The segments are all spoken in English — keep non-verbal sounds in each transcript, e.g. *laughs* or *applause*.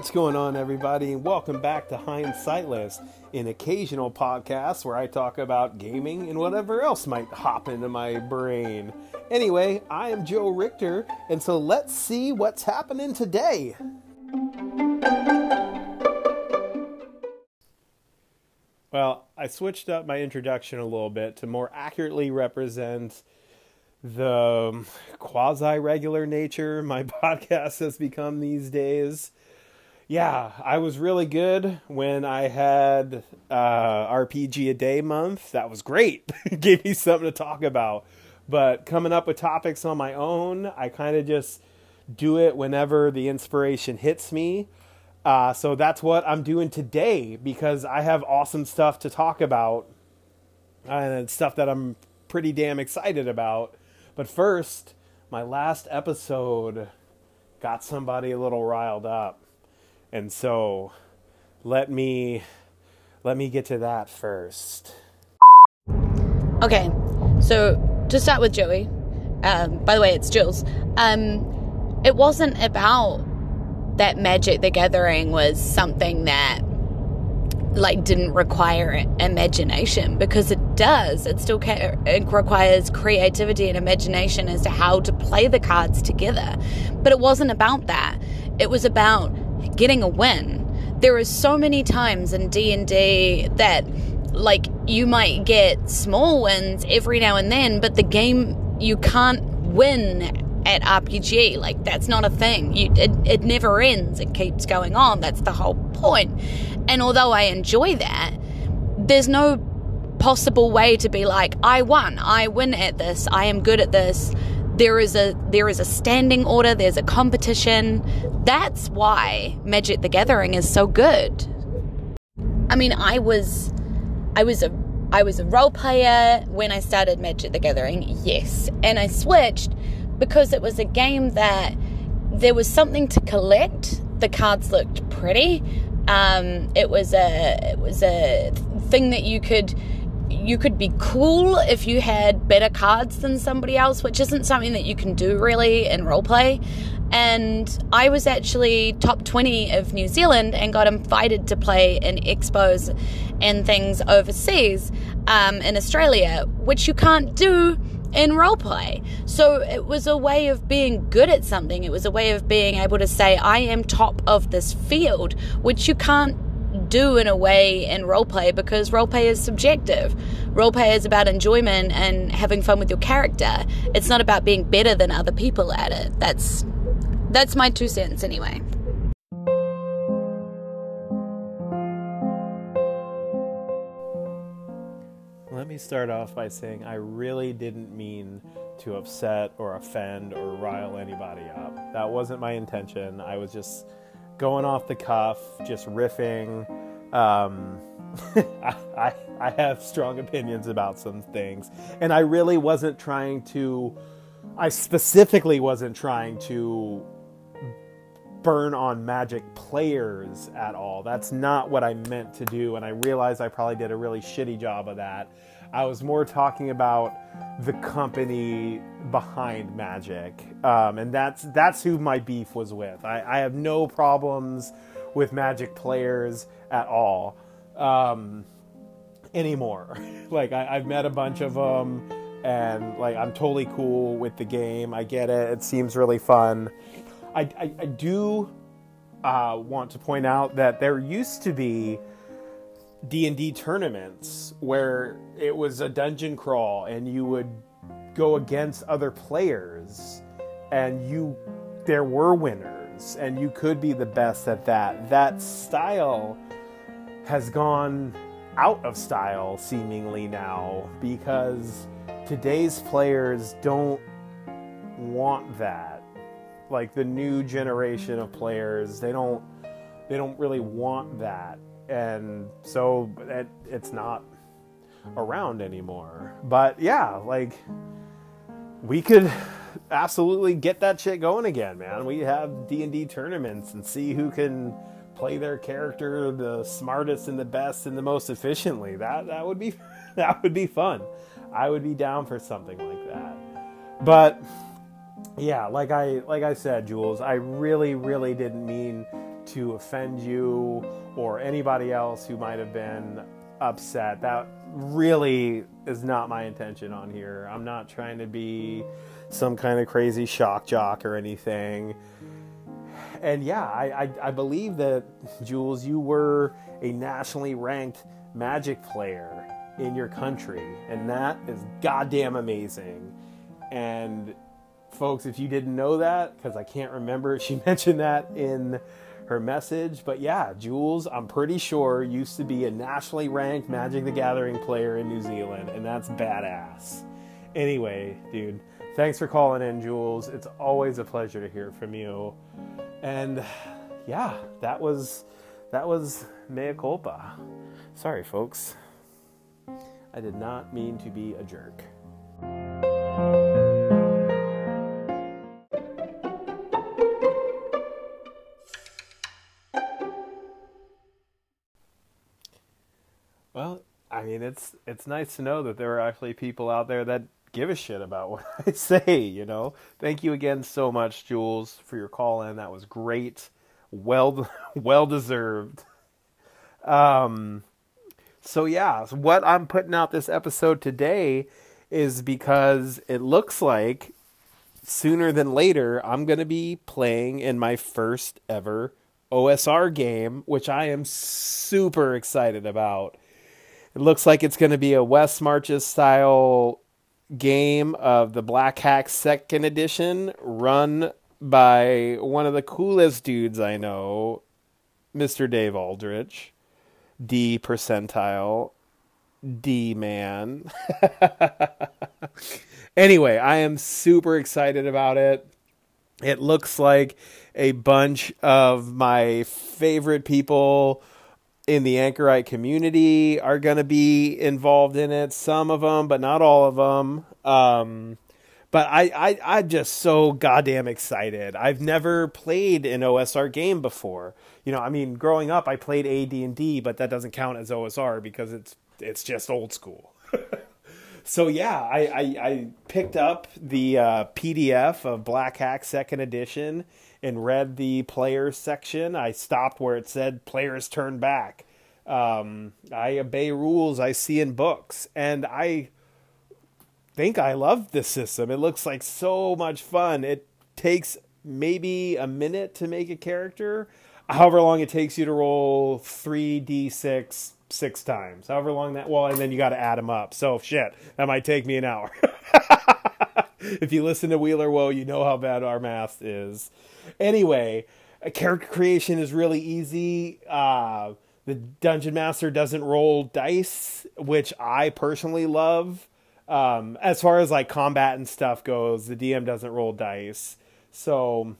What's going on, everybody? And welcome back to Hindsightless, an occasional podcast where I talk about gaming and whatever else might hop into my brain. Anyway, I am Joe Richter, and so let's see what's happening today. Well, I switched up my introduction a little bit to more accurately represent the quasi regular nature my *laughs* podcast has become these days. Yeah, I was really good when I had uh, RPG a day month. That was great. *laughs* Gave me something to talk about. But coming up with topics on my own, I kind of just do it whenever the inspiration hits me. Uh, so that's what I'm doing today because I have awesome stuff to talk about and stuff that I'm pretty damn excited about. But first, my last episode got somebody a little riled up. And so let me let me get to that first. Okay, so to start with Joey, um, by the way, it's Jules. Um, it wasn't about that Magic the Gathering was something that like didn't require imagination because it does. It still ca- it requires creativity and imagination as to how to play the cards together. But it wasn't about that. It was about getting a win. There are so many times in D&D that like you might get small wins every now and then, but the game you can't win at RPG. Like that's not a thing. You, it, it never ends. It keeps going on. That's the whole point. And although I enjoy that, there's no possible way to be like, I won. I win at this. I am good at this. There is a there is a standing order. There's a competition. That's why Magic the Gathering is so good. I mean, I was I was a I was a role player when I started Magic the Gathering, yes, and I switched because it was a game that there was something to collect. The cards looked pretty. Um, it was a it was a thing that you could you could be cool if you had better cards than somebody else, which isn't something that you can do really in roleplay. And I was actually top 20 of New Zealand and got invited to play in expos and things overseas um, in Australia, which you can't do in roleplay. So it was a way of being good at something. It was a way of being able to say, I am top of this field, which you can't do in a way in roleplay because roleplay is subjective. Roleplay is about enjoyment and having fun with your character. It's not about being better than other people at it. That's that's my two cents anyway. Let me start off by saying I really didn't mean to upset or offend or rile anybody up. That wasn't my intention. I was just going off the cuff, just riffing. Um, *laughs* I, I, have strong opinions about some things, and I really wasn't trying to. I specifically wasn't trying to burn on magic players at all. That's not what I meant to do, and I realized I probably did a really shitty job of that. I was more talking about the company behind Magic, um, and that's that's who my beef was with. I, I have no problems with Magic players at all um, anymore. *laughs* like I, I've met a bunch of them, and like I'm totally cool with the game. I get it; it seems really fun. I, I, I do uh, want to point out that there used to be D&D tournaments where it was a dungeon crawl and you would go against other players and you there were winners and you could be the best at that. That style has gone out of style seemingly now because today's players don't want that. Like the new generation of players, they don't they don't really want that and so it, it's not around anymore. But yeah, like we could absolutely get that shit going again, man. We have D and D tournaments and see who can play their character the smartest and the best and the most efficiently. That that would be *laughs* that would be fun. I would be down for something like that. But yeah, like I like I said, Jules, I really really didn't mean to offend you or anybody else who might have been upset. That really is not my intention on here. I'm not trying to be some kind of crazy shock jock or anything. And yeah, I, I, I believe that, Jules, you were a nationally ranked magic player in your country, and that is goddamn amazing. And folks, if you didn't know that, because I can't remember, if she *laughs* mentioned that in her message. But yeah, Jules, I'm pretty sure used to be a nationally ranked Magic the Gathering player in New Zealand, and that's badass. Anyway, dude, thanks for calling in, Jules. It's always a pleasure to hear from you. And yeah, that was that was mea culpa. Sorry, folks. I did not mean to be a jerk. It's it's nice to know that there are actually people out there that give a shit about *laughs* what I say, you know. Thank you again so much, Jules, for your call in. That was great. Well *laughs* well deserved. Um so yeah, so what I'm putting out this episode today is because it looks like sooner than later I'm going to be playing in my first ever OSR game, which I am super excited about. It looks like it's going to be a West Marches style game of the Black Hack Second Edition, run by one of the coolest dudes I know, Mr. Dave Aldrich, D percentile, D man. *laughs* anyway, I am super excited about it. It looks like a bunch of my favorite people in the anchorite community are going to be involved in it. Some of them, but not all of them. Um, but I, I, I'm just so goddamn excited. I've never played an OSR game before. You know, I mean, growing up, I played AD and D, but that doesn't count as OSR because it's it's just old school. *laughs* so yeah, I, I, I picked up the uh, PDF of Black Hack Second Edition and read the players section. I stopped where it said players turn back. Um, I obey rules I see in books, and I think I love this system. It looks like so much fun. It takes maybe a minute to make a character, however long it takes you to roll 3d6 six times, however long that, well, and then you got to add them up. So shit, that might take me an hour. *laughs* *laughs* if you listen to Wheeler Woe, you know how bad our math is. Anyway, character creation is really easy. Uh, the dungeon master doesn't roll dice, which I personally love. Um, as far as like combat and stuff goes, the DM doesn't roll dice. So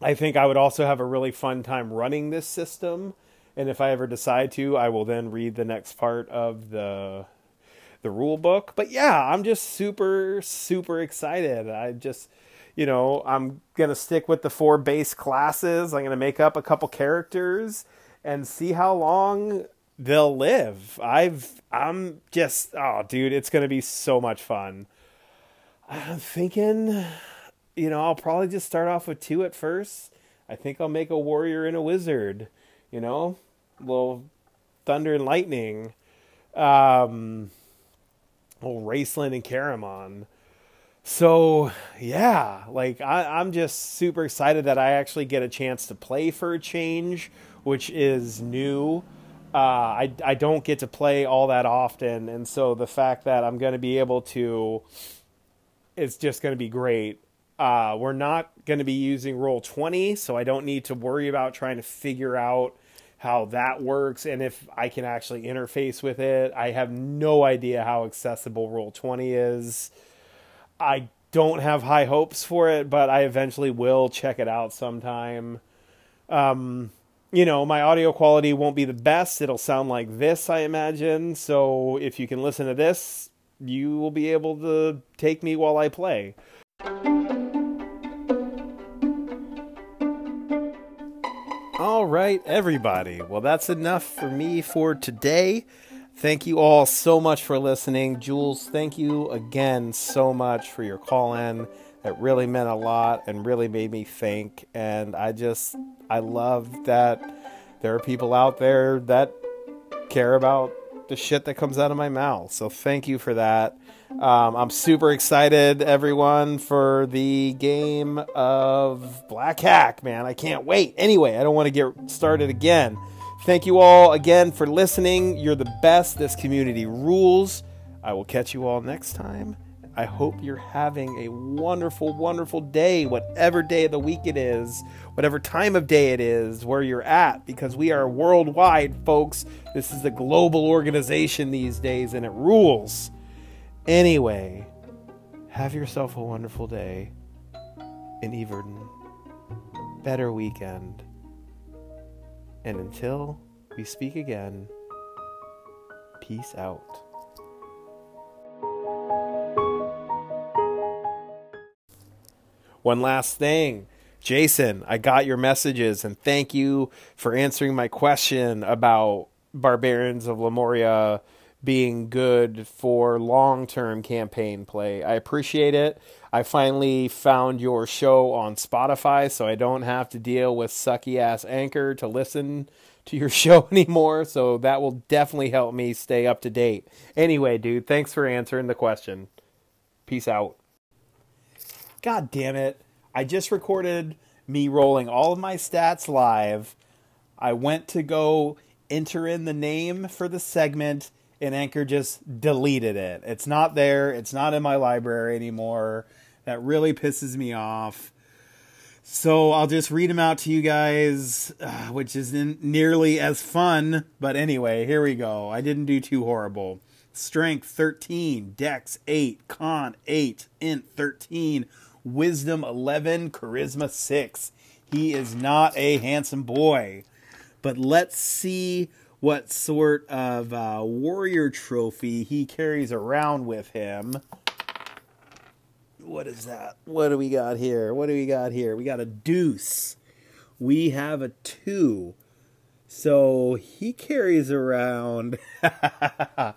I think I would also have a really fun time running this system. And if I ever decide to, I will then read the next part of the the rule book. But yeah, I'm just super super excited. I just you know, I'm going to stick with the four base classes. I'm going to make up a couple characters and see how long they'll live. I've I'm just oh dude, it's going to be so much fun. I'm thinking you know, I'll probably just start off with two at first. I think I'll make a warrior and a wizard, you know? A little thunder and lightning. Um little Raistlin and Caramon. So yeah, like I, I'm just super excited that I actually get a chance to play for a change, which is new. Uh, I I don't get to play all that often, and so the fact that I'm going to be able to, it's just going to be great. Uh, we're not going to be using roll 20, so I don't need to worry about trying to figure out how that works and if I can actually interface with it. I have no idea how accessible roll 20 is. I don't have high hopes for it, but I eventually will check it out sometime. Um, you know, my audio quality won't be the best. It'll sound like this, I imagine. So if you can listen to this, you will be able to take me while I play. All right, everybody. Well, that's enough for me for today. Thank you all so much for listening. Jules, thank you again so much for your call in. It really meant a lot and really made me think. And I just, I love that there are people out there that care about the shit that comes out of my mouth. So thank you for that. Um, I'm super excited, everyone, for the game of Black Hack, man. I can't wait. Anyway, I don't want to get started again. Thank you all again for listening. You're the best. This community rules. I will catch you all next time. I hope you're having a wonderful, wonderful day, whatever day of the week it is, whatever time of day it is, where you're at, because we are worldwide, folks. This is a global organization these days, and it rules. Anyway, have yourself a wonderful day in Everton. Better weekend. And until we speak again, peace out. One last thing. Jason, I got your messages and thank you for answering my question about Barbarians of Lemuria being good for long term campaign play. I appreciate it. I finally found your show on Spotify, so I don't have to deal with sucky ass anchor to listen to your *laughs* show anymore. So that will definitely help me stay up to date. Anyway, dude, thanks for answering the question. Peace out. God damn it. I just recorded me rolling all of my stats live. I went to go enter in the name for the segment and Anchor just deleted it. It's not there. It's not in my library anymore. That really pisses me off. So I'll just read them out to you guys, uh, which isn't nearly as fun. But anyway, here we go. I didn't do too horrible. Strength 13, Dex 8, Con 8, Int 13, Wisdom 11, Charisma 6. He is not a handsome boy. But let's see what sort of uh, warrior trophy he carries around with him. What is that? What do we got here? What do we got here? We got a deuce. We have a two. So he carries around. *laughs* I'm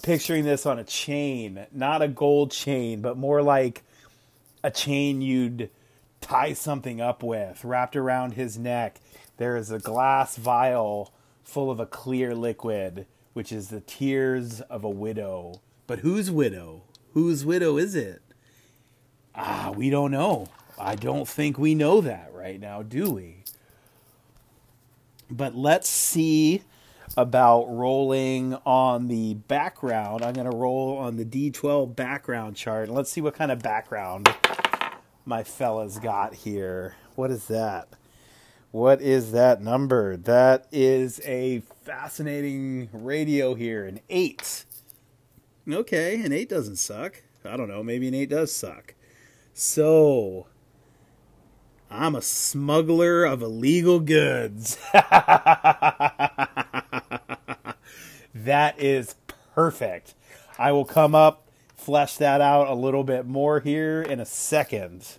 picturing this on a chain, not a gold chain, but more like a chain you'd tie something up with, wrapped around his neck. There is a glass vial full of a clear liquid, which is the tears of a widow. But whose widow? Whose widow is it? Ah, we don't know. I don't think we know that right now, do we? But let's see about rolling on the background. I'm going to roll on the D12 background chart. Let's see what kind of background my fella's got here. What is that? What is that number? That is a fascinating radio here. An eight. Okay, an eight doesn't suck. I don't know. Maybe an eight does suck. So, I'm a smuggler of illegal goods. *laughs* that is perfect. I will come up, flesh that out a little bit more here in a second.